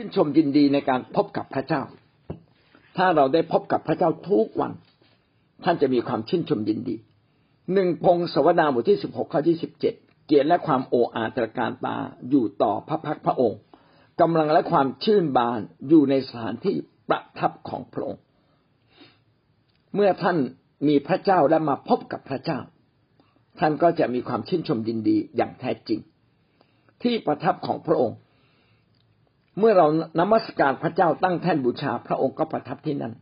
ชื่นชมยินดีในการพบกับพระเจ้า ถ้าเราได้พบกับพระเจ้าทุกวัน ท่านจะมีความชื่นชมยินดี หนึ่งพงศวดาบทที่สิบหกข้อที่สิบเจ็ดเกียรติและความโอ้อาตรการตาอยู่ต่อพระพักพระองค์กำลังและความชื่นบานอยู่ในสถานที่ประทับของพระองค์ เมื่อท่านมีพระเจ้าและมาพบกับพระเจ้า ท่านก็จะมีความชื่นชมยินดีอย่างแท้จริง ที่ประทับของพระองค์ เมื่อเรานมัสการพระเจ้าตั้งแท่นบูชา พระองค์ก็ประทับที่นั่น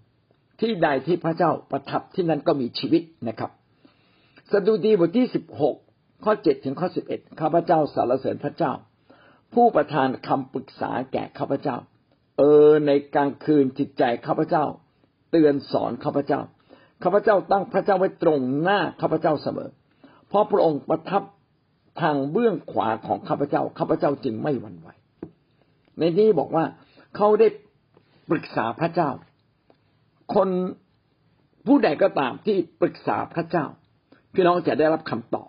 ที่ใดที่พระเจ้าประทับที่นั่นก็มีชีวิตนะครับ สดุดีบทที่สิบหกข้อเจ็ดถึงข้อสิบเอ็ดข้าพเจ้าสารเสริญพระเจ้า ผู้ประทานคำปรึกษาแก่ข้าพเจ้า เออในกลางคืนจิตใจข้าพเจ้า เตือนสอนข้าพเจ้าข้าพเจ้าตั้งพระเจ้าไว้ตรงหน้าข้าพเจ้าเสมอ เพราะพระองค์ประทับทางเบื้องขวาของข้าพเจ้าข้าพเจ้าจึงไม่หวั่นไหว ในนี้บอกว่าเขาได้ปรึกษาพระเจ้า คนผู้ใดก็ตามที่ปรึกษาพระเจ้า พี่น้องจะได้รับคำตอบ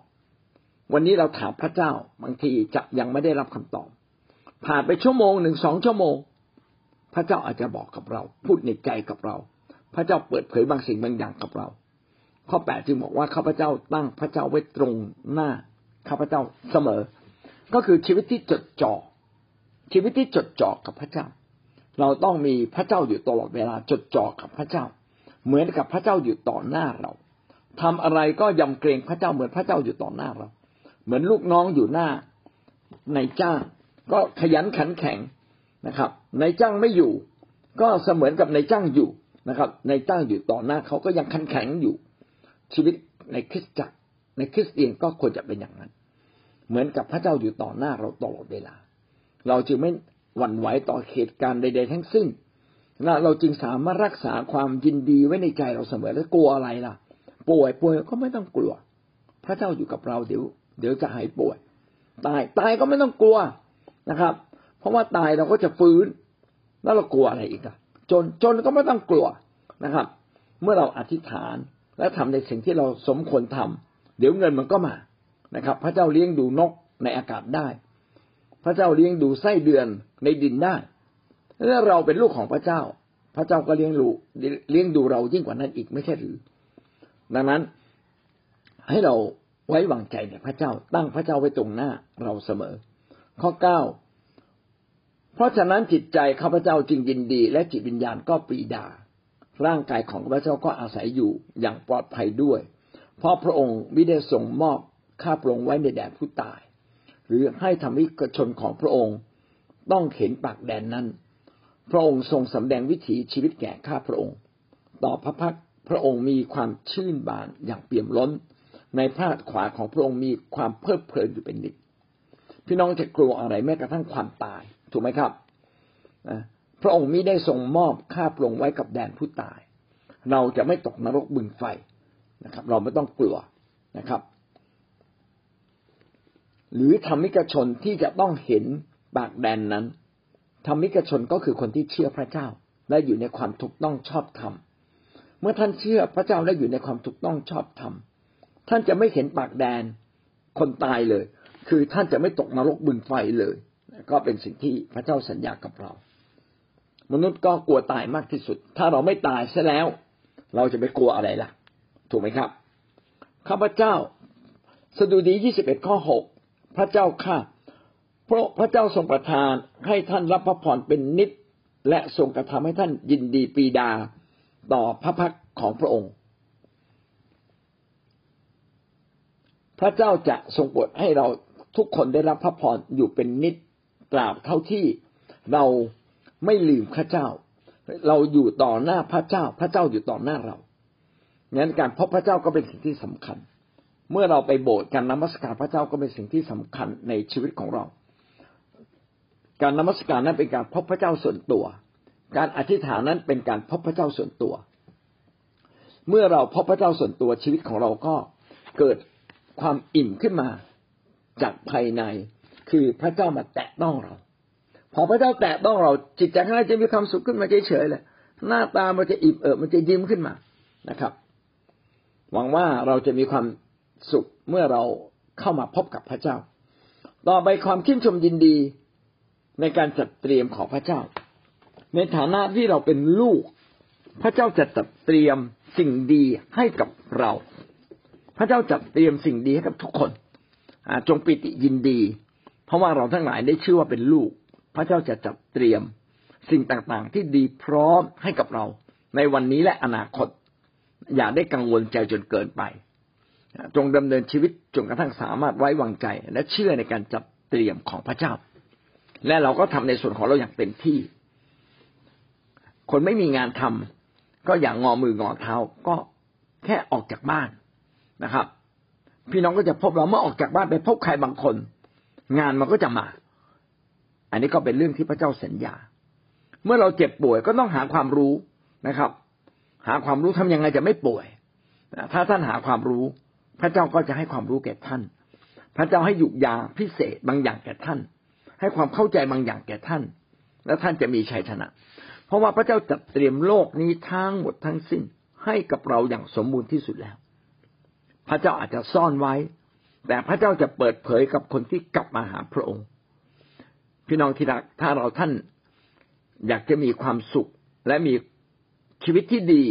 วันนี้เราถามพระเจ้าบางทีจะยังไม่ได้รับคำตอบ ผ่านไปชั่วโมงหนึ่งสองชั่วโมง พระเจ้าอาจจะบอกกับเรา พูดในใจกับเรา พระเจ้าเปิดเผยบางสิ่งบางอย่างกับเรา ข้อแปดจึงบอกว่าข้าพเจ้าตั้งพระเจ้าไว้ตรงหน้าข้าพเจ้าเสมอ ก็คือชีวิตที่จดจ่อ ชีวิตที่จดจ่อกับพระเจ้า เราต้องมีพระเจ้าอยู่ตลอดเวลาจดจ่อกับพระเจ้า เหมือนกับพระเจ้าอยู่ต่อหน้าเราทำอะไรก็ยำเกรงพระเจ้าเหมือนพระเจ้าอยู่ต่อหน้าเรา เหมือนลูกน้องอยู่หน้าในจ้าง ก็ขยันขันแข็งนะครับในจ้างไม่อยู่ ก็เสมือนกับในจ้างอยู่นะครับในจ้างอยู่ต่อหน้าเขาก็ยังขันแข็งอยู่ ชีวิตในคริสตจักรในคริสเตียนก็ควรจะเป็นอย่างนั้น เหมือนกับพระเจ้าอยู่ต่อหน้าเราตลอดเวลา เราจึงไม่หวั่นไหวต่อเหตุการณ์ใด ๆ ทั้งสิ้นและเราจึงสามารถรักษาความยินดีไว้ในใจเราเสมอแล้วกลัวอะไรล่ะ ป่วยป่วยก็ไม่ต้องกลัว พระเจ้าอยู่กับเราเดี๋ยว เดี๋ยวจะหายป่วย ตายตายก็ไม่ต้องกลัวนะครับ เพราะว่าตายเราก็จะฟื้น แล้วเรากลัวอะไรอีกอะจนจนก็ไม่ต้องกลัวนะครับ เมื่อเราอธิษฐานและทำในสิ่งที่เราสมควรทำเดี๋ยวเงินมันก็มานะครับ พระเจ้าเลี้ยงดูนกในอากาศได้ พระเจ้าเลี้ยงดูไส้เดือนในดินได้ถ้าเราเป็นลูกของพระเจ้า พระเจ้าก็เลี้ยงดูเลี้ยงดูเรายิ่งกว่านั้นอีกไม่ใช่หรือ ดังนั้น ให้เราไว้วางใจในพระเจ้า ตั้งพระเจ้าไว้ตรงหน้าเราเสมอ ข้อเก้าเพราะฉะนั้นจิตใจข้าพเจ้าจึงยินดี และจิตวิญญาณก็ปรีดา ร่างกายของพระเจ้าก็อาศัยอยู่อย่างปลอดภัยด้วย เพราะพระองค์ไม่ได้ส่งมอบข้าพระองค์ไว้ในแดนผู้ตาย หรือให้ธรรมิกชนของพระองค์ต้องเห็นปากแดนนั้น พระองค์ทรงสำแดงวิถีชีวิตแก่ข้าพระองค์ ต่อพระพักพระองค์มีความชื่นบานอย่างเปี่ยมล้น ในพระขวาของพระองค์มีความเพลิดเพลินอยู่เป็นนิดพี่น้องจะกลัวอะไรแม้กระทั่งความตายถูกไหมครับพระองค์มิได้ทรงมอบข้าพระองค์ไว้กับแดนผู้ตาย เราจะไม่ตกนรกบึงไฟนะครับ เราไม่ต้องกลัวนะครับ หรือธรรมิกชนที่จะต้องเห็นปากแดนนั้นธรรมิกชนก็คือคนที่เชื่อพระเจ้า และอยู่ในความถูกต้องชอบธรรมเมื่อท่านเชื่อพระเจ้าและอยู่ในความถูกต้องชอบธรรมท่านจะไม่เห็นปากแดนคนตายเลย คือท่านจะไม่ตกนรกบึงไฟเลย ก็เป็นสิ่งที่พระเจ้าสัญญากับเรา มนุษย์ก็กลัวตายมากที่สุด ถ้าเราไม่ตายซะแล้ว เราจะไปกลัวอะไรล่ะ ถูกไหมครับข้าพเจ้าสดุดียี่สิบเอ็ดข้อหก พระเจ้าข้าเพราะพระเจ้าทรงประทานให้ท่านรับพระพรเป็นนิด และทรงกระทำให้ท่านยินดีปีดาต่อพระพักของพระองค์ พระเจ้าจะทรงโปรดให้เราทุกคนได้รับพระพรอยู่เป็นนิดตราบเท่าที่เราไม่ลืมพระเจ้า เราอยู่ต่อหน้าพระเจ้า พระเจ้าอยู่ต่อหน้าเรางั้นการพบพระเจ้าก็เป็นสิ่งที่สำคัญ เมื่อเราไปโบสถ์การนมัสการพระเจ้าก็เป็นสิ่งที่สำคัญในชีวิตของเรา การนมัสการนั้นเป็นการพบพระเจ้าส่วนตัว การอธิษฐานนั้นเป็นการพบพระเจ้าส่วนตัว เมื่อเราพบพระเจ้าส่วนตัวชีวิตของเราก็เกิดความอิ่มขึ้นมาจากภายใน คือพระเจ้ามาแตะต้องเรา พอพระเจ้าแตะต้องเราจิตใจข้างในจะมีความสุขขึ้นมาเฉยๆเลยหน้าตามันจะอิ่มเอิบมันจะยิ้มขึ้นมานะครับ หวังว่าเราจะมีความ สุขเมื่อเราเข้ามาพบกับพระเจ้า ต่อไปความชื่นชมยินดีในการจัดเตรียมของพระเจ้า ในฐานะที่เราเป็นลูก พระเจ้าจะจัดเตรียมสิ่งดีให้กับเรา พระเจ้าจัดเตรียมสิ่งดีให้กับทุกคนจงปิติยินดี เพราะว่าเราทั้งหลายได้ชื่อว่าเป็นลูก พระเจ้าจะจัดเตรียมสิ่งต่างๆ ที่ดีพร้อมให้กับเรา ในวันนี้และอนาคต อย่าได้กังวลใจจนเกินไป จงดำเนินชีวิตจนกระทั่งสามารถไว้วางใจ และเชื่อในการจัดเตรียมของพระเจ้า และเราก็ทำในส่วนของเราอย่างเต็มที่ คนไม่มีงานทำก็อย่างงอมืองอเท้าก็แค่ออกจากบ้านนะครับ พี่น้องก็จะพบเราเมื่อออกจากบ้านไปพบใครบางคน งานมันก็จะมา อันนี้ก็เป็นเรื่องที่พระเจ้าสัญญา เมื่อเราเจ็บป่วยก็ต้องหาความรู้นะครับ หาความรู้ทำยังไงจะไม่ป่วยถ้าท่านหาความรู้ พระเจ้าก็จะให้ความรู้แก่ท่าน พระเจ้าให้หยุกยาพิเศษบางอย่างแก่ท่าน ให้ความเข้าใจบางอย่างแก่ท่าน แล้วท่านจะมีชัยชนะ เพราะว่าพระเจ้าจัดเตรียมโลกนี้ทั้งหมดทั้งสิ้นให้กับเราอย่างสมบูรณ์ที่สุดแล้ว พระเจ้าอาจจะซ่อนไว้ แต่พระเจ้าจะเปิดเผยกับคนที่กลับมาหาพระองค์ พี่น้องที่รักถ้าเราท่านอยากจะมีความสุขและมีชีวิตที่ดี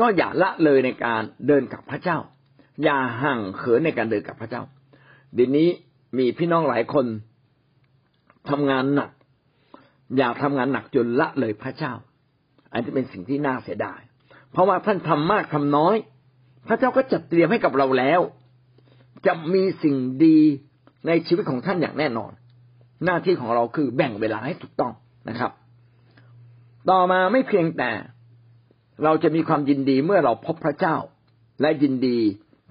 ก็อย่าละเลยในการเดินกับพระเจ้า อย่าห่างเขินในการเดินกับพระเจ้าเดี๋ยวนี้มีพี่น้องหลายคนทำงานหนัก อยากทำงานหนักจนละเลยพระเจ้า อันนี้เป็นสิ่งที่น่าเสียดาย เพราะว่าท่านทำมากทำน้อย พระเจ้าก็จัดเตรียมให้กับเราแล้ว จะมีสิ่งดีในชีวิตของท่านอย่างแน่นอน หน้าที่ของเราคือแบ่งเวลาให้ถูกต้องนะครับ ต่อมาไม่เพียงแต่ เราจะมีความยินดีเมื่อเราพบพระเจ้า และยินดี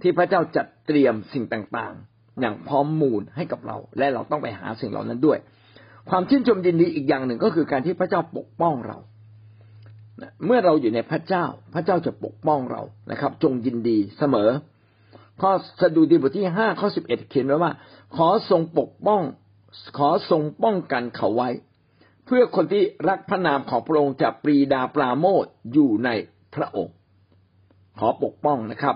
ที่พระเจ้าจัดเตรียมสิ่งต่างๆ อย่างพร้อมมูลให้กับเรา และเราต้องไปหาสิ่งเหล่านั้นด้วย ความชื่นชมยินดีอีกอย่างหนึ่งก็คือการที่พระเจ้าปกป้องเราเมื่อเราอยู่ในพระเจ้า พระเจ้าจะปกป้องเรานะครับ จงยินดีเสมอ ข้อสดุดีบทที่ห้าข้อสิบเอ็ดเขียนไว้ว่า ขอทรงปกป้อง ขอทรงป้องกันเขาไว้ เพื่อคนที่รักพระนามของพระองค์จะปรีดาปราโมทอยู่ในพระองค์ ขอปกป้องนะครับ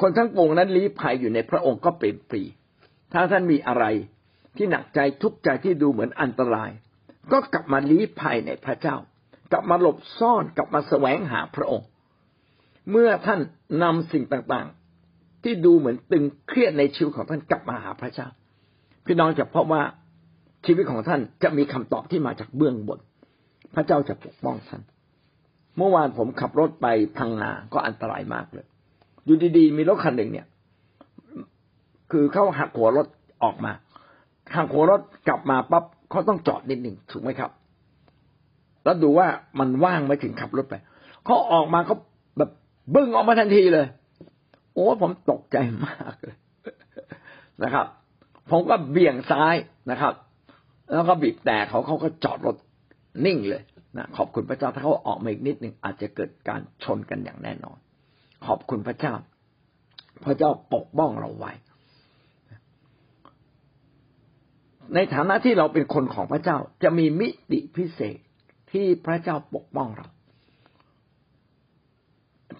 คนทั้งปวงนั้นลี้ภัยอยู่ในพระองค์ก็เป็นปรี ถ้าท่านมีอะไรที่หนักใจทุกใจที่ดูเหมือนอันตราย ก็กลับมาลี้ภัยในพระเจ้า กลับมาหลบซ่อนกลับมาแสวงหาพระองค์ เมื่อท่านนำสิ่งต่างๆ ที่ดูเหมือนตึงเครียดในชีวิตของท่านกลับมาหาพระเจ้า พี่น้องจะพบว่าชีวิตของท่านจะมีคำตอบที่มาจากเบื้องบน พระเจ้าจะปกป้องท่าน เมื่อวานผมขับรถไปพังงาก็อันตรายมากเลย อยู่ดีๆมีรถคันหนึ่งเนี่ย คือเขาหักหัวรถออกมาหักหัวรถกลับมาปั๊บเขาต้องจอดนิดหนึ่งถูกไหมครับ แล้วดูว่ามันว่างไม่ถึงขับรถไปเขาออกมาเขาแบบบึ้งออกมาทันทีเลย โอ้ผมตกใจมากเลยนะครับ ผมก็เบี่ยงซ้ายนะครับ แล้วก็บีบแต่เขาเขาก็จอดรถนิ่งเลยนะขอบคุณพระเจ้าถ้าเขาออกมาอีกนิดหนึ่งอาจจะเกิดการชนกันอย่างแน่นอน ขอบคุณพระเจ้า พระเจ้าปกป้องเราไว้ ในฐานะที่เราเป็นคนของพระเจ้าจะมีมิติพิเศษที่พระเจ้าปกป้องเรา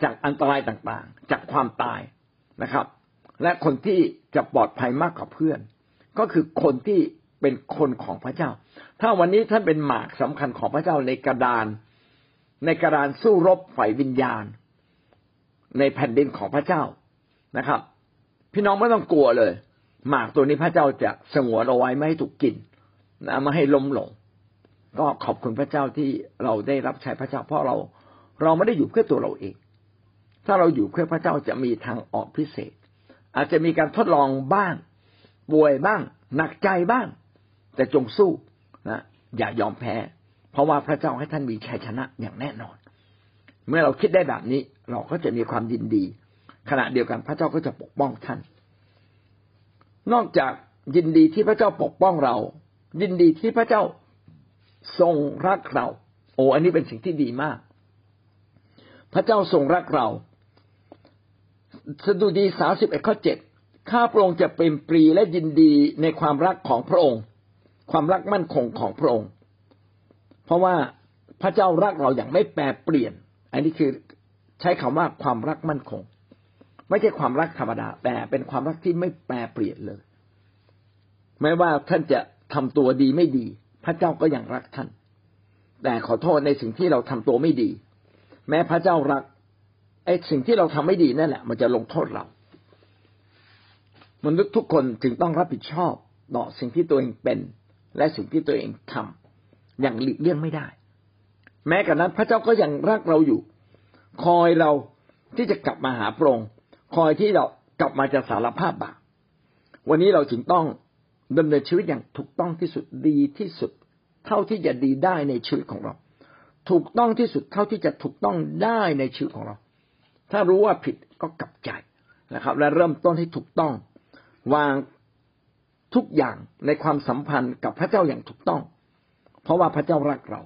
จากอันตรายต่างๆ จากความตายนะครับ และคนที่จะปลอดภัยมากกว่าเพื่อน ก็คือคนที่เป็นคนของพระเจ้า ถ้าวันนี้ท่านเป็นหมากสำคัญของพระเจ้าในกระดาน ในกระดานสู้รบฝ่ายวิญญาณ ในแผ่นดินของพระเจ้านะครับ พี่น้องไม่ต้องกลัวเลย หมากตัวนี้พระเจ้าจะสงวนเอาไว้ไม่ให้ถูกกินนะไม่ให้ล้มลง ก็ขอบคุณพระเจ้าที่เราได้รับใช้พระเจ้า เพราะเราเราไม่ได้อยู่เพื่อตัวเราเอง ถ้าเราอยู่เพื่อพระเจ้าจะมีทางออกพิเศษ อาจจะมีการทดลองบ้างป่วยบ้าง หนักใจบ้าง แต่จงสู้นะอย่ายอมแพ้ เพราะว่าพระเจ้าให้ท่านมีชัยชนะอย่างแน่นอน เมื่อเราคิดได้แบบนี้ เราก็จะมีความยินดี ขณะเดียวกันพระเจ้าก็จะปกป้องท่าน นอกจากยินดีที่พระเจ้าปกป้องเรา ยินดีที่พระเจ้าทรงรักเรา โอ้อันนี้เป็นสิ่งที่ดีมาก พระเจ้าทรงรักเราสดุดีสาสิบเอ็ดข้อเจ็ดข้าพระองค์จะเป็นปรีและยินดีในความรักของพระองค์ ความรักมั่นคงของพระองค์ เพราะว่าพระเจ้ารักเราอย่างไม่แปรเปลี่ยน อันนี้คือใช้คำว่าความรักมั่นคง ไม่ใช่ความรักธรรมดา แต่เป็นความรักที่ไม่แปรเปลี่ยนเลย ไม่ว่าท่านจะทำตัวดีไม่ดี พระเจ้าก็ยังรักท่าน แต่ขอโทษในสิ่งที่เราทำตัวไม่ดี แม้พระเจ้ารักไอ้สิ่งที่เราทำไม่ดีนั่นแหละ มันจะลงโทษเรา มนุษย์ทุกคนจึงต้องรับผิดชอบต่อสิ่งที่ตัวเองเป็น และสิ่งที่ตัวเองทำอย่างหลีกเลี่ยงไม่ได้ แม้กระนั้นพระเจ้าก็ยังรักเราอยู่ คอยเราที่จะกลับมาหาพระองค์คอยที่เรากลับมาจะสารภาพบาปวันนี้เราจึงต้องดำเนินชีวิตอย่างถูกต้องที่สุดดีที่สุด เท่าที่จะดีได้ในชีวิตของเรา ถูกต้องที่สุดเท่าที่จะถูกต้องได้ในชีวิตของเรา ถ้ารู้ว่าผิดก็กลับใจนะครับ และเริ่มต้นให้ถูกต้อง วางทุกอย่างในความสัมพันธ์กับพระเจ้าอย่างถูกต้อง เพราะว่าพระเจ้ารักเรา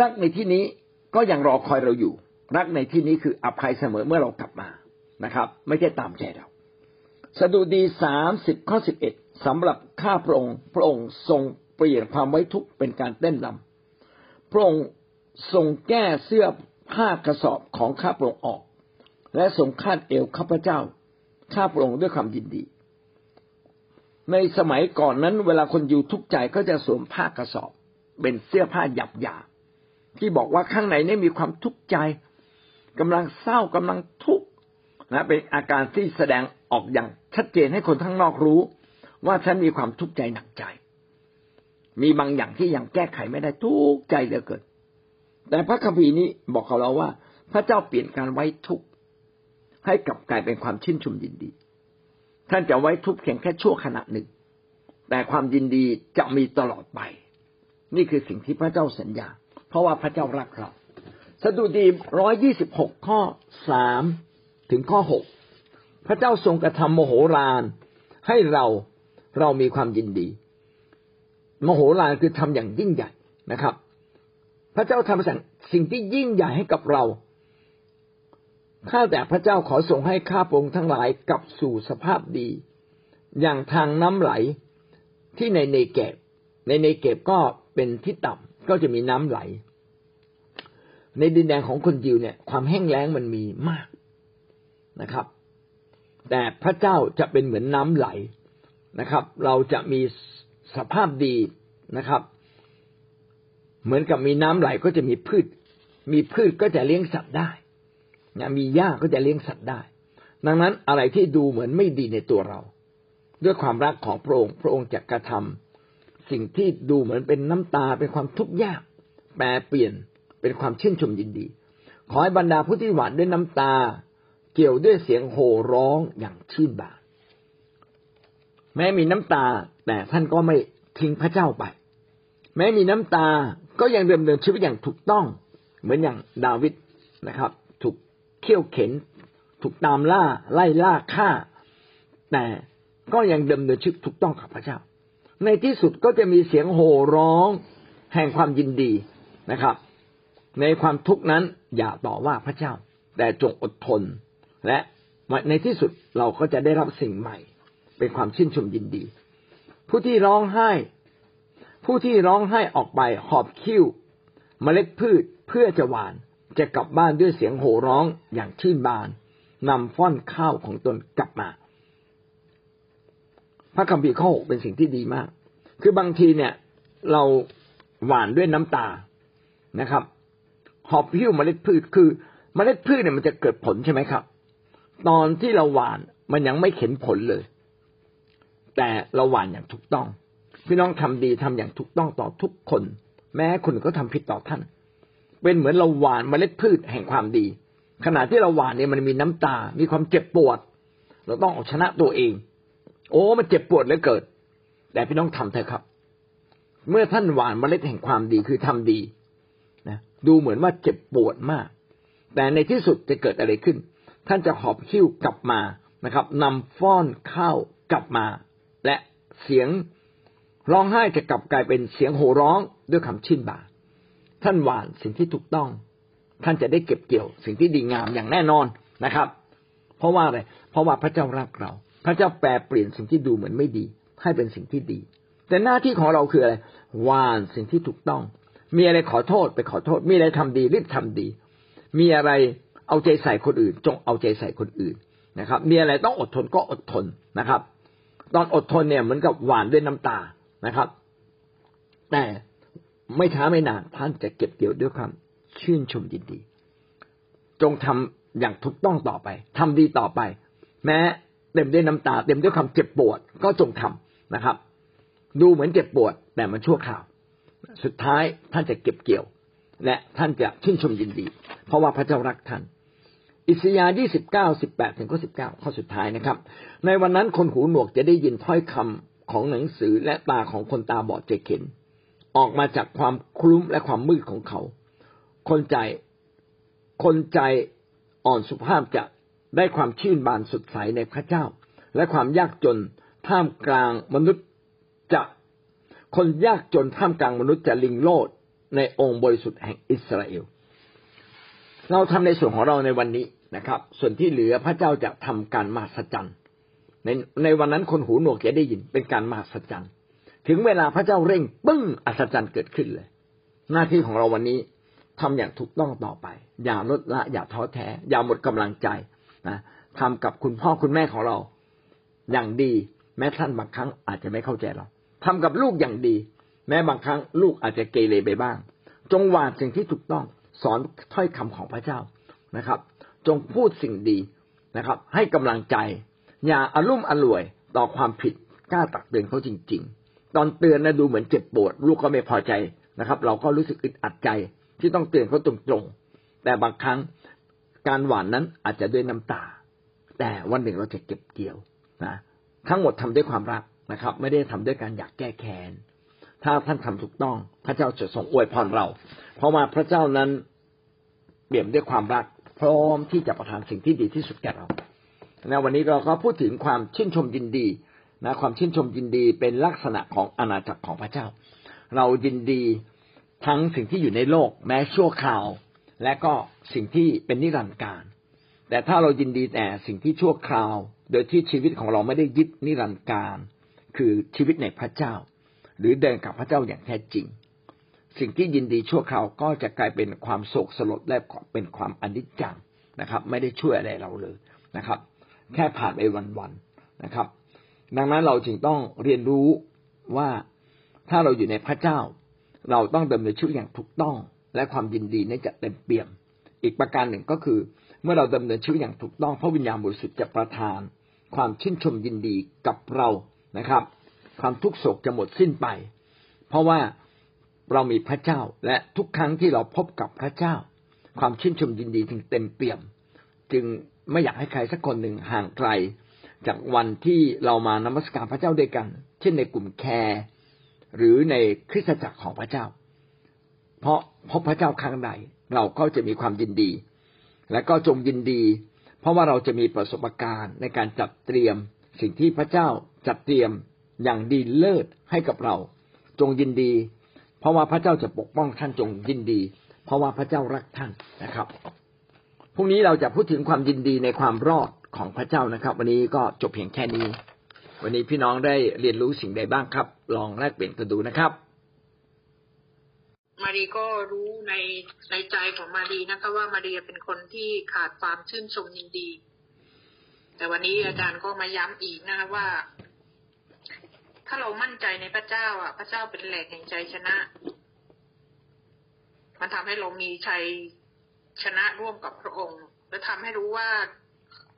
รักในที่นี้ก็ยังรอคอยเราอยู่ รักในที่นี้คืออภัยเสมอเมื่อเรากลับมานะครับ ไม่ใช่ตามใจเรา สดุดีสามสิบข้อสิบเอ็ดสำหรับข้าพระองค์ พระองค์ทรงเปลี่ยนความไว้ทุกข์เป็นการเต้นรำพระองค์ทรงแก้เสื้อผ้ากระสอบของข้าพระองค์ออก และทรงคาดเอวข้าพเจ้า ข้าพระองค์ด้วยความยินดี ในสมัยก่อนนั้น เวลาคนอยู่ทุกข์ใจก็จะสวมผ้ากระสอบ เป็นเสื้อผ้าหยาบหยา ที่บอกว่าข้างในนี่มีความทุกข์ใจกำลังเศร้ากำลังทุกข์นะเป็นอาการที่แสดงออกอย่างชัดเจนให้คนทั้งนอกรู้ ว่าฉันมีความทุกข์ใจหนักใจ มีบางอย่างที่ยังแก้ไขไม่ได้ทุกข์ใจเหลือเกินแต่พระคัมภีร์นี้บอกกับเราว่า พระเจ้าเปลี่ยนการไว้ทุกข์ให้กลับกลายเป็นความชื่นชมยินดี ท่านจะไว้ทุกข์เพียงแค่ชั่วขณะหนึ่ง แต่ความยินดีจะมีตลอดไป นี่คือสิ่งที่พระเจ้าสัญญา เพราะว่าพระเจ้ารักเราสดุดีร้อยยี่สิบหกข้อสามถึงข้อหกพระเจ้าทรงกระทำโมโหลานให้เราเรามีความยินดี โมโหลานคือทำอย่างยิ่งใหญ่นะครับ พระเจ้าทำสิ่งที่ยิ่งใหญ่ให้กับเราข้าแต่พระเจ้าขอส่งให้ข้าพงทั้งหลายกลับสู่สภาพดี อย่างทางน้ำไหลที่ในเนเก็บในเนเก็บก็เป็นที่ต่ำ ก็จะมีน้ำไหล ในดินแดนของคนยิวเนี่ย ความแห้งแล้งมันมีมากนะครับ แต่พระเจ้าจะเป็นเหมือนน้ำไหลนะครับ เราจะมีสภาพดีนะครับ เหมือนกับมีน้ำไหลก็จะมีพืช มีพืชก็จะเลี้ยงสัตว์ได้นะมีหญ้าก็จะเลี้ยงสัตว์ได้ ดังนั้นอะไรที่ดูเหมือนไม่ดีในตัวเรา ด้วยความรักของพระองค์พระองค์จะกระทำ สิ่งที่ดูเหมือนเป็นน้ำตาเป็นความทุกข์ยาก แปลเปลี่ยนเป็นความชื่นชมยินดี ขอให้บรรดาผู้ที่หวานด้วยน้ำตา เกี่ยวด้วยเสียงโห่ร้องอย่างชื่นบานแม้มีน้ำตาแต่ท่านก็ไม่ทิ้งพระเจ้าไป แม้มีน้ำตาก็ยังเดิมเดินชีวิตอย่างถูกต้อง เหมือนอย่างดาวิดนะครับ ถูกเขี่ยวเข็น ถูกตามล่าไล่ล่าฆ่า แต่ก็ยังดำเนินชีวิตถูกต้องกับพระเจ้า ในที่สุดก็จะมีเสียงโห่ร้อง แห่งความยินดีนะครับ ในความทุกข์นั้นอย่าต่อว่าพระเจ้า แต่จงอดทน และในที่สุดเราก็จะได้รับสิ่งใหม่ เป็นความชื่นชมยินดี ผู้ที่ร้องไห้ ผู้ที่ร้องไห้ออกไปหอบคิ้วเมล็ดพืชเพื่อจะหวานจะกลับบ้านด้วยเสียงโห่ร้องอย่างชื่นบานนำฟ้อนข้าวของตนกลับมา พระคัมภีร์ข้อหกเป็นสิ่งที่ดีมาก คือบางทีเนี่ย เราหวานด้วยน้ำตานะครับ หอบพิ้วเมล็ดพืชคือเมล็ดพืชเนี่ยมันจะเกิดผลใช่ไหมครับ ตอนที่เราหวานมันยังไม่เห็นผลเลย แต่เราหวานอย่างถูกต้อง พี่น้องทำดีทำอย่างถูกต้องต่อทุกคน แม้คนก็ทำผิดต่อท่าน เป็นเหมือนเราหวานเมล็ดพืชแห่งความดี ขณะที่เราหวานเนี่ยมันมีน้ำตา มีความเจ็บปวด เราต้องเอาชนะตัวเอง โอ้มันเจ็บปวดเหลือเกิดแต่พี่น้องทำเถอะครับ เมื่อท่านหวานเมล็ดแห่งความดีคือทำดีนะดูเหมือนว่าเจ็บปวดมาก แต่ในที่สุดจะเกิดอะไรขึ้น ท่านจะหอบคิ้วกลับมานะครับนำฟ้อนข้าวกลับมา และเสียงร้องไห้จะกลับกลายเป็นเสียงโห่ร้องด้วยคำชื่นบานท่านหวานสิ่งที่ถูกต้อง ท่านจะได้เก็บเกี่ยว สิ่งที่ดีงามอย่างแน่นอนนะครับ เพราะว่าอะไรเพราะว่าพระเจ้ารักเรา พระเจ้าแปลเปลี่ยนสิ่งที่ดูเหมือนไม่ดี ให้เป็นสิ่งที่ดี แต่หน้าที่ของเราคืออะไรหวานสิ่งที่ถูกต้อง มีอะไรขอโทษไปขอโทษ มีอะไรทำดีรีบทำดี มีอะไรเอาใจใส่คนอื่น จงเอาใจใส่คนอื่นนะครับ มีอะไรต้องอดทนก็อดทนนะครับ ตอนอดทนเนี่ยเหมือนกับหวานด้วยน้ำตานะครับ แต่ไม่ช้าไม่นานท่านจะเก็บเกี่ยวด้วยความชื่นชมยินดี จงทำอย่างถูกต้องต่อไปทำดีต่อไป แม้ เต็มด้วยน้ำตา เต็มด้วยความเจ็บปวดก็จงทำนะครับ ดูเหมือนเจ็บปวดแต่มันชั่วคราว สุดท้ายท่านจะเก็บเกี่ยว และท่านจะชื่นชมยินดี เพราะว่าพระเจ้ารักท่านอิสยาห์ยี่สิบเก้าสิบแปดถึงข้อสิบเก้าข้อสุดท้ายนะครับ ในวันนั้นคนหูหนวกจะได้ยินถ้อยคำของหนังสือและตาของคนตาบอดจะเห็น ออกมาจากความคลุ้มและความมืดของเขา คนใจ คนใจอ่อนสุภาพจะ ได้ความชื่นบานสดใสในพระเจ้า และความยากจนท่ามกลางมนุษย์จะคนยากจนท่ามกลางมนุษย์จะลิงโลดในองค์บริสุทธิ์แห่งอิสราเอล เราทำในส่วนของเราในวันนี้นะครับ ส่วนที่เหลือพระเจ้าจะทำการมหัศจรรย์ในในวันนั้นคนหูหนวกจะได้ยินเป็นการมหัศจรรย์ถึงเวลาพระเจ้าเร่งปึ้งอัศจรรย์เกิดขึ้นเลย หน้าที่ของเราวันนี้ทำอย่างถูกต้องต่อไป อย่าลดละอย่าท้อแท้ อย่าหมดกำลังใจ นะทำกับคุณพ่อคุณแม่ของเรา อย่างดี แม้ท่านบางครั้งอาจจะไม่เข้าใจเราทำกับลูกอย่างดี แม้บางครั้งลูกอาจจะเกเรไปบ้าง จงวางสิ่งที่ถูกต้องสอนถ้อยคำของพระเจ้านะครับ จงพูดสิ่งดีนะครับ ให้กำลังใจ อย่าอารุ่มอร่วยต่อความผิดกล้าตักเตือนเขาจริง ๆ ตอนเตือนนะดูเหมือนเจ็บปวด ลูกก็ไม่พอใจนะครับ เราก็รู้สึกอึดอัดใจที่ต้องเตือนเขาตรงๆแต่บางครั้ง การหวานนั้นอาจจะด้วยน้ำตา แต่วันหนึ่งเราจะเก็บเกี่ยวนะทั้งหมดทำด้วยความรักนะครับ ไม่ได้ทำด้วยการอยากแก้แค้นถ้าท่านทำถูกต้อง พระเจ้าจะทรงอวยพรเรา เพราะว่าพระเจ้านั้นเปี่ยมด้วยความรัก พร้อมที่จะประทานสิ่งที่ดีที่สุดแก่เราในวันนี้เราก็พูดถึงความชื่นชมยินดีนะความชื่นชมยินดีเป็นลักษณะของอาณาจักรของพระเจ้า เรายินดีทั้งสิ่งที่อยู่ในโลก แม้ชั่วคราว และก็สิ่งที่เป็นนิรันดร์การ แต่ถ้าเรายินดีแต่สิ่งที่ชั่วคราว โดยที่ชีวิตของเราไม่ได้ยึดนิรันดร์การ คือชีวิตในพระเจ้า หรือเดินกับพระเจ้าอย่างแท้จริง สิ่งที่ยินดีชั่วคราวก็จะกลายเป็นความโศกสลดและเป็นความอนิจจังนะครับ ไม่ได้ช่วยอะไรเราเลยนะครับ แค่ผ่านไปวันๆนะครับ ดังนั้นเราจึงต้องเรียนรู้ว่าถ้าเราอยู่ในพระเจ้า เราต้องดำเนินชีวิตอย่างถูกต้อง และความยินดีนี้จะเต็มเปี่ยม อีกประการหนึ่งก็คือ เมื่อเราดำเนินชีวิตอย่างถูกต้องพระวิญญาณบริสุทธิ์จะประทาน ความชื่นชมยินดีกับเรานะครับ ความทุกโศกจะหมดสิ้นไป เพราะว่าเรามีพระเจ้าและทุกครั้งที่เราพบกับพระเจ้า ความชื่นชมยินดีจึงเต็มเปี่ยม จึงไม่อยากให้ใครสักคนหนึ่งห่างไกล จากวันที่เรามานมัสการพระเจ้าด้วยกัน เช่นในกลุ่มแคร์หรือในคริสตจักรของพระเจ้า เพราะพบพระเจ้าครั้งใดเราก็จะมีความยินดี และก็จงยินดี เพราะว่าเราจะมีประสบการณ์ในการจัดเตรียม สิ่งที่พระเจ้าจัดเตรียมอย่างดีเลิศให้กับเรา จงยินดี เพราะว่าพระเจ้าจะปกป้องท่านจงยินดี เพราะว่าพระเจ้ารักท่านนะครับพรุ่งนี้เราจะพูดถึงความยินดีในความรอดของพระเจ้านะครับ วันนี้ก็จบเพียงแค่นี้ วันนี้พี่น้องได้เรียนรู้สิ่งใดบ้างครับ ลองแลกเปลี่ยนกันดูนะครับ มารีก็รู้ในในใจของมารีนะคะว่ามารีเป็นคนที่ขาดความชื่นชมยินดี แต่วันนี้อาจารย์ก็มาย้ำอีกนะคะว่า ถ้าเรามั่นใจในพระเจ้า อะ พระเจ้าเป็นแหล่งแห่งใจชนะ มันทำให้เรามีชัยชนะร่วมกับพระองค์ และทำให้รู้ว่า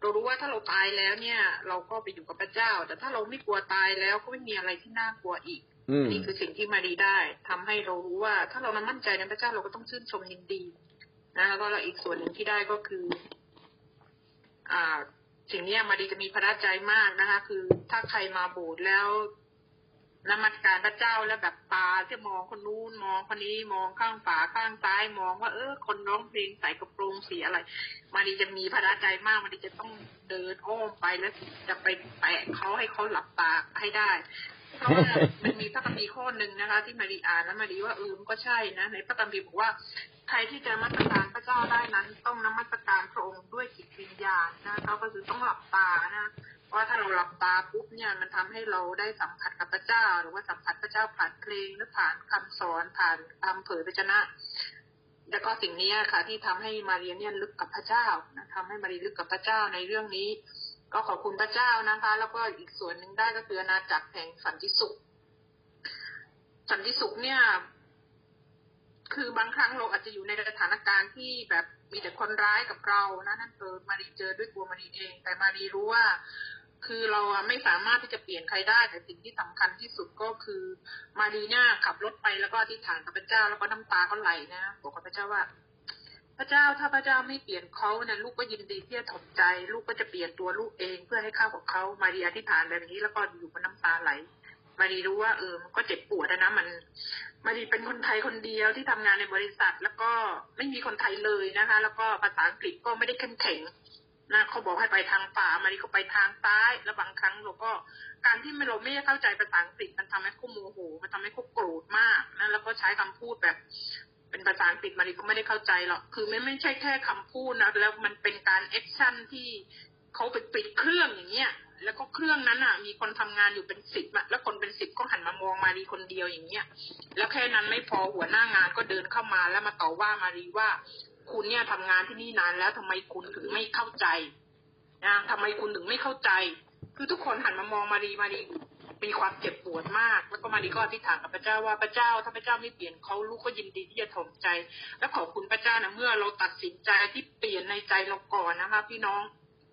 เรารู้ว่าถ้าเราตายแล้วเนี่ย เราก็ไปอยู่กับพระเจ้า แต่ถ้าเราไม่กลัวตายแล้วก็ไม่มีอะไรที่น่ากลัวอีก นี่คือสิ่งที่มาดีได้ทำให้เรารู้ว่า ถ้าเรานั้นมั่นใจในพระเจ้าเราก็ต้องชื่นชมยินดีนะแล้วก็อีกส่วนหนึ่งที่ได้ก็คือ อ่า สิ่งนี้มาดีจะมีพระราชใจมากนะคะ คือถ้าใครมาโบสถ์แล้วนมัสการพระเจ้าแล้วแบบตาที่มองคนนู้นมองคนนี้มองข้างฝาข้างซ้ายมองว่าเออ คนร้องเพลงใส่กระโปรงสีอะไร มาดีจะมีพระราใจมาก มาดีจะต้องเดินอ้อมไปแล้วจะไปแปะเขาให้เขาหลับตาให้ได้ เพราะว่ามันมีพระคัมภีร์ข้อหนึ่งนะคะ ที่มาดีอ่านแล้วมาดีว่าเออมันก็ใช่นะ ในพระคัมภีร์บอกว่าใครที่จะมัสการพระเจ้าได้นั้น ต้องนมัสการพระองค์ด้วยจิตวิญญาณนะเขาก็คือต้องหลับตานะว่าถ้าเราหลับตาปุ๊บเนี่ยมันทำให้เราได้สัมผัสกับพระเจ้า หรือว่าสัมผัสพระเจ้าผ่านเพลงหรือผ่านคำสอนผ่านคำเผยพระชนะ แล้วก็สิ่งนี้ค่ะ ที่ทำให้มาเรียเนี่ยลึกกับพระเจ้านะทำให้มารีลึกกับพระเจ้าในเรื่องนี้ ก็ขอบคุณพระเจ้านะคะ แล้วก็อีกส่วนหนึ่งได้ก็คืออาณาจักรแห่งสันติสุข สันติสุขเนี่ย คือบางครั้งเราอาจจะอยู่ในสถานการณ์ที่แบบมีแต่คนร้ายกับเรานะนั่นเออมารีเจอด้วยตัวมารีเอง แต่มารีรู้ว่า คือเราไม่สามารถที่จะเปลี่ยนใครได้ แต่สิ่งที่สำคัญที่สุดก็คือ มารีเนี่ยขับรถไปแล้วก็อธิษฐานกับพระเจ้าแล้วก็น้ำตาก็ไหลนะบอกกับพระเจ้าว่า พระเจ้าถ้าพระเจ้าไม่เปลี่ยนเขาเนี่ยลูกก็ยินดีที่จะถมใจ ลูกก็จะเปลี่ยนตัวลูกเองเพื่อให้เข้ากับเขามารีอธิษฐานแบบนี้แล้วก็อยู่กับน้ำตาไหลมารีรู้ว่าเออมันก็เจ็บปวดนะมัน มารีเป็นคนไทยคนเดียวที่ทำงานในบริษัท แล้วก็ไม่มีคนไทยเลยนะคะ แล้วก็ภาษาอังกฤษก็ไม่ได้เข้มแข็งนะเขาบอกให้ไปทางขวามารีก็ไปทางซ้าย แล้วบางครั้งเราก็การที่เราไม่เข้าใจภาษาอังกฤษมันทำให้เขาโมโห มันทำให้เขาโกรธมากนะแล้วก็ใช้คำพูดแบบ เป็นภาษาอังกฤษมารีก็ไม่ได้เข้าใจหรอก คือไม่ไม่ใช่แค่คำพูดนะ แล้วมันเป็นการ action ที่เขาไปปิดเครื่องอย่างเงี้ย แล้วก็เครื่องนั้นอะ มีคนทำงานอยู่เป็นสิบแล้วคนเป็นสิบก็หันมามองมารีคนเดียวอย่างเงี้ย แล้วแค่นั้นไม่พอหัวหน้างานก็เดินเข้ามาแล้วมาต่อว่ามารีว่า คุณเนี่ยทำงานที่นี่นานแล้วทำไมคุณถึงไม่เข้าใจนะทำไมคุณถึงไม่เข้าใจ คือทุกคนหันมามองมารีมารี มีความเจ็บปวดมาก แล้วก็มารีก็อธิษฐานกับพระเจ้าว่าพระเจ้าถ้าพระเจ้าไม่เปลี่ยนเขาลูกก็ยินดีที่จะถ่อมใจ และขอบคุณพระเจ้านะเมื่อเราตัดสินใจที่เปลี่ยนในใจเราก่อนนะคะพี่น้อง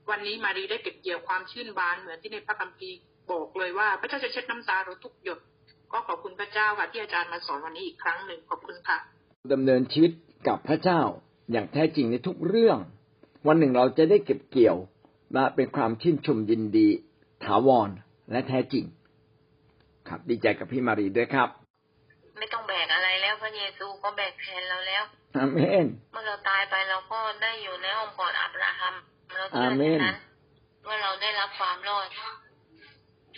วันนี้มารีได้เก็บเกี่ยวความชื่นบานเหมือนที่ในพระคัมภีร์บอกเลยว่า พระเจ้าจะเช็ดน้ำตาเราทุกหยดก็ขอบคุณพระเจ้าค่ะที่อาจารย์มาสอนวันนี้อีกครั้งหนึ่งขอบคุณค่ะดำเนินชีวิตกับพระเจ้าอย่างแท้จริงในทุกเรื่อง วันหนึ่งเราจะได้เก็บเกี่ยวและเป็นความชื่นชมยินดีถาวรและแท้จริง ครับ ดีใจกับพี่มารีด้วยครับ ไม่ต้องแบกอะไรแล้วพระเยซูก็แบกแทนเราแล้วอาเมนเมื่อเราตายไปเราก็ได้อยู่ในอ้อมกอดอับราฮัมเราเชื่ออาเมอนย่างนั้นเมื่อเราได้รับความรอด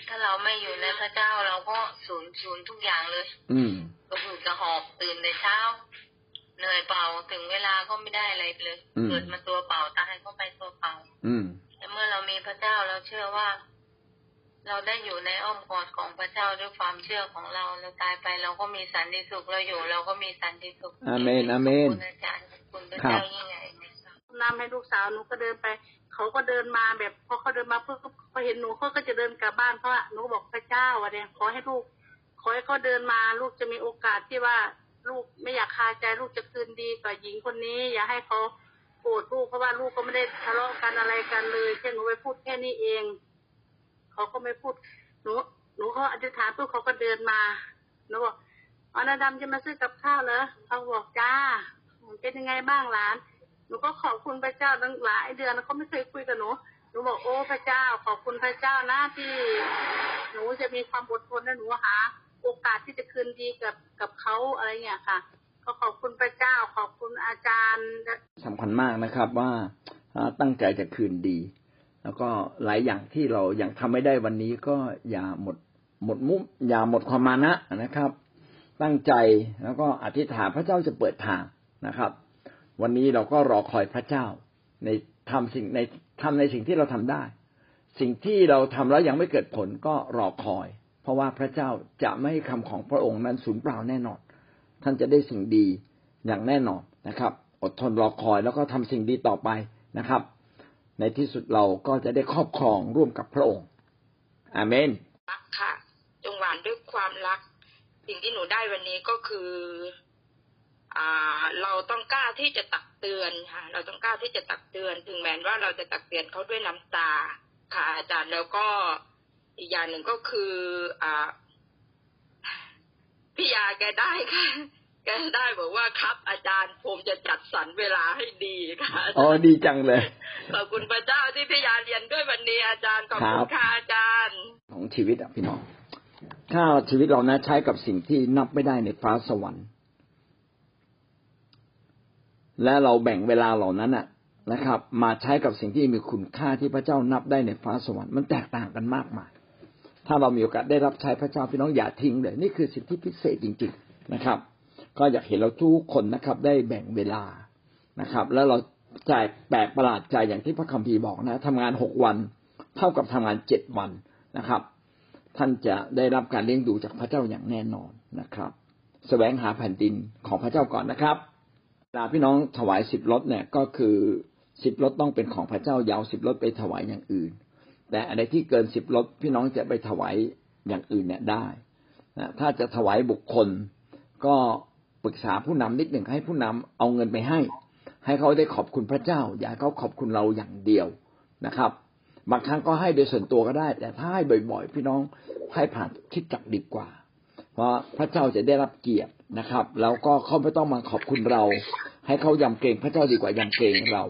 ถ้าเราไม่อยู่ในพระเจ้าเราก็สูญสูญทุกอย่างเลย อืมก็คือกระหอบตื่นแต่เช้าเหนื่อยเปล่าถึงเวลาก็ไม่ได้อะไรเลยอืมเกิดมาตัวเปล่าตายก็ไปตัวเปล่าอืมแต่เมื่อเรามีพระเจ้าเราเชื่อว่า เราได้อยู่ในอ้อมกอดของพระเจ้าด้วยความเชื่อของเรา เราตายไปเราก็มีสันติสุขเราอยู่ เราก็มีสันติสุขอาเมนอาเมนขบคุณอาจารย์ขอบคุณพระครัเจ้าบยิ่งใหญ่ในสวรรค์นำให้ลูกสาวหนูก็เดินไป เขาก็เดินมาแบบพอเขาเดินมาเพื่อพอเห็นหนูเขาก็จะเดินกลับบ้านเพราะว่าหนูบอกพระเจ้าอะเนี่ยขอให้ลูกขอให้เขาเดินมาลูกจะมีโอกาสที่ว่าลูกไม่อยากคาใจลูกจะคืนดีกับหญิงคนนี้ อย่าให้เขาโกรธลูกเพราะว่าลูกก็ไม่ได้ทะเลาะกันอะไรกันเลยแค่หนูไปพูดแค่นี้เอง เขาก็ไม่พูดหนูหนูเขาอธิษฐานปุ๊บเขาก็เดินมาหนูบอกอ๋อนาดำจะมาซื้อกับข้าวเหรอเขาบอกจ้าเป็นยังไงบ้างหลาน หนูก็ขอบคุณพระเจ้าตั้งหลายเดือนเขาไม่เคยคุยกับหนูหนูบอกโอ้พระเจ้า ขอบคุณพระเจ้านะที่หนูจะมีความอดทนและหนูหาโอกาสที่จะคืนดีกับกับเขาอะไรเงี้ยค่ะ ก็ขอบคุณพระเจ้า ขอบคุณอาจารย์สำคัญมากนะครับว่าตั้งใจจะคืนดี แล้วก็หลายอย่างที่เรายังทำไม่ได้วันนี้ก็อย่าหมดหมดมุมอย่าหมดความมานะนะครับ ตั้งใจแล้วก็อธิษฐานพระเจ้าจะเปิดทางนะครับ วันนี้เราก็รอคอยพระเจ้า ในทำสิ่งในทำในสิ่งที่เราทำได้ สิ่งที่เราทำแล้วยังไม่เกิดผลก็รอคอย เพราะว่าพระเจ้าจะไม่ให้คำของพระองค์นั้นสูญเปล่าแน่นอน ท่านจะได้สิ่งดีอย่างแน่นอนนะครับ อดทนรอคอยแล้วก็ทำสิ่งดีต่อไปนะครับ ในที่สุดเราก็จะได้ครอบครองร่วมกับพระองค์ อาเมนรักค่ะ จงหวานด้วยความรัก สิ่งที่หนูได้วันนี้ก็คือ อ่า เราต้องกล้าที่จะตักเตือนค่ะ เราต้องกล้าที่จะตักเตือน ถึงแม้ว่าเราจะตักเตือนเขาด้วยน้ำตา ค่ะ อาจารย์แล้วก็อีกอย่างหนึ่งก็คือ อ่าพี่ยาแกได้ค่ะ แกได้บอกว่าครับ อาจารย์ผมจะจัดสรรเวลาให้ดีค่ะอ๋อดีจังเลย ขอบคุณพระเจ้าที่พี่ยาเรียนด้วยวันนี้อาจารย์ขอบคุครัณบค่ะอาจารย์ ของชีวิตอะพี่น้องถ้าชีวิตเรานะใช้กับสิ่งที่นับไม่ได้ในฟ้าสวรรค์ และเราแบ่งเวลาเหล่านั้นอะนะครับ มาใช้กับสิ่งที่มีคุณค่าที่พระเจ้านับได้ในฟ้าสวรรค์มันแตกต่างกันมากมาย ถ้าเรามีโอกาสได้รับใช้พระเจ้าพี่น้องอย่าทิ้งเลย นี่คือสิ่งที่พิเศษจริง ๆ นะครับ ก็อยากเห็นเราทุกคนนะครับ ได้แบ่งเวลานะครับ แล้วเราแจกแปลกประหลาดใจอย่างที่พระคัมภีร์บอกนะทำงานหกวัน เท่ากับทำงานเจ็ดวันนะครับ ท่านจะได้รับการเลี้ยงดูจากพระเจ้าอย่างแน่นอนนะครับสแสวงหาแผ่นดินของพระเจ้าก่อนนะครับเวลาพี่น้องถวายสิบรถเนี่ยก็คือสิบรถต้องเป็นของพระเจ้ายาวสิบรถไปถวายอย่างอื่น แต่อะไรที่เกินสิบรถพี่น้องจะไปถวายอย่างอื่นเนี่ยได้นะถ้าจะถวายบุคคลก็ ปรึกษาผู้นำนิดหนึ่งให้ผู้นำเอาเงินไปให้ ให้เขาได้ขอบคุณพระเจ้า อย่าเขาขอบคุณเราอย่างเดียวนะครับ บางครั้งก็ให้โดยส่วนตัวก็ได้ แต่ถ้าให้บ่อย ๆ พี่น้องให้ผ่านคิดจักดีกว่า เพราะพระเจ้าจะได้รับเกียรตินะครับ แล้วก็เขาไม่ต้องมาขอบคุณเรา ให้เขายำเกรงพระเจ้าดีกว่ายำเกรงเรา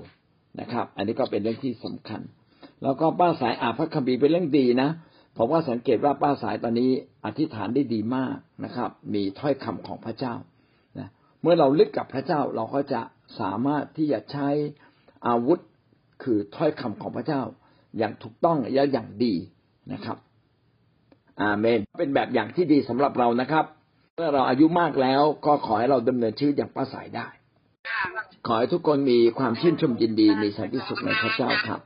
นะครับ อันนี้ก็เป็นเรื่องที่สำคัญ แล้วก็ป้าสายอ่านพระคัมภีร์เป็นเรื่องดีนะผมว่าสังเกตว่าป้าสายตอนนี้อธิษฐานได้ดีมากนะครับ มีถ้อยคำของพระเจ้า เมื่อเราลึกกับพระเจ้าเราก็จะสามารถที่จะใช้อาวุธคือถ้อยคำของพระเจ้า อย่างถูกต้องและอย่างดีนะครับ อาเมน เป็นแบบอย่างที่ดีสำหรับเรานะครับ เมื่อเราอายุมากแล้วก็ขอให้เราดำเนินชีวิตอย่างป้าสายได้ ขอให้ทุกคนมีความชื่นชมยินดีมีสันติสุขในพระเจ้าครับ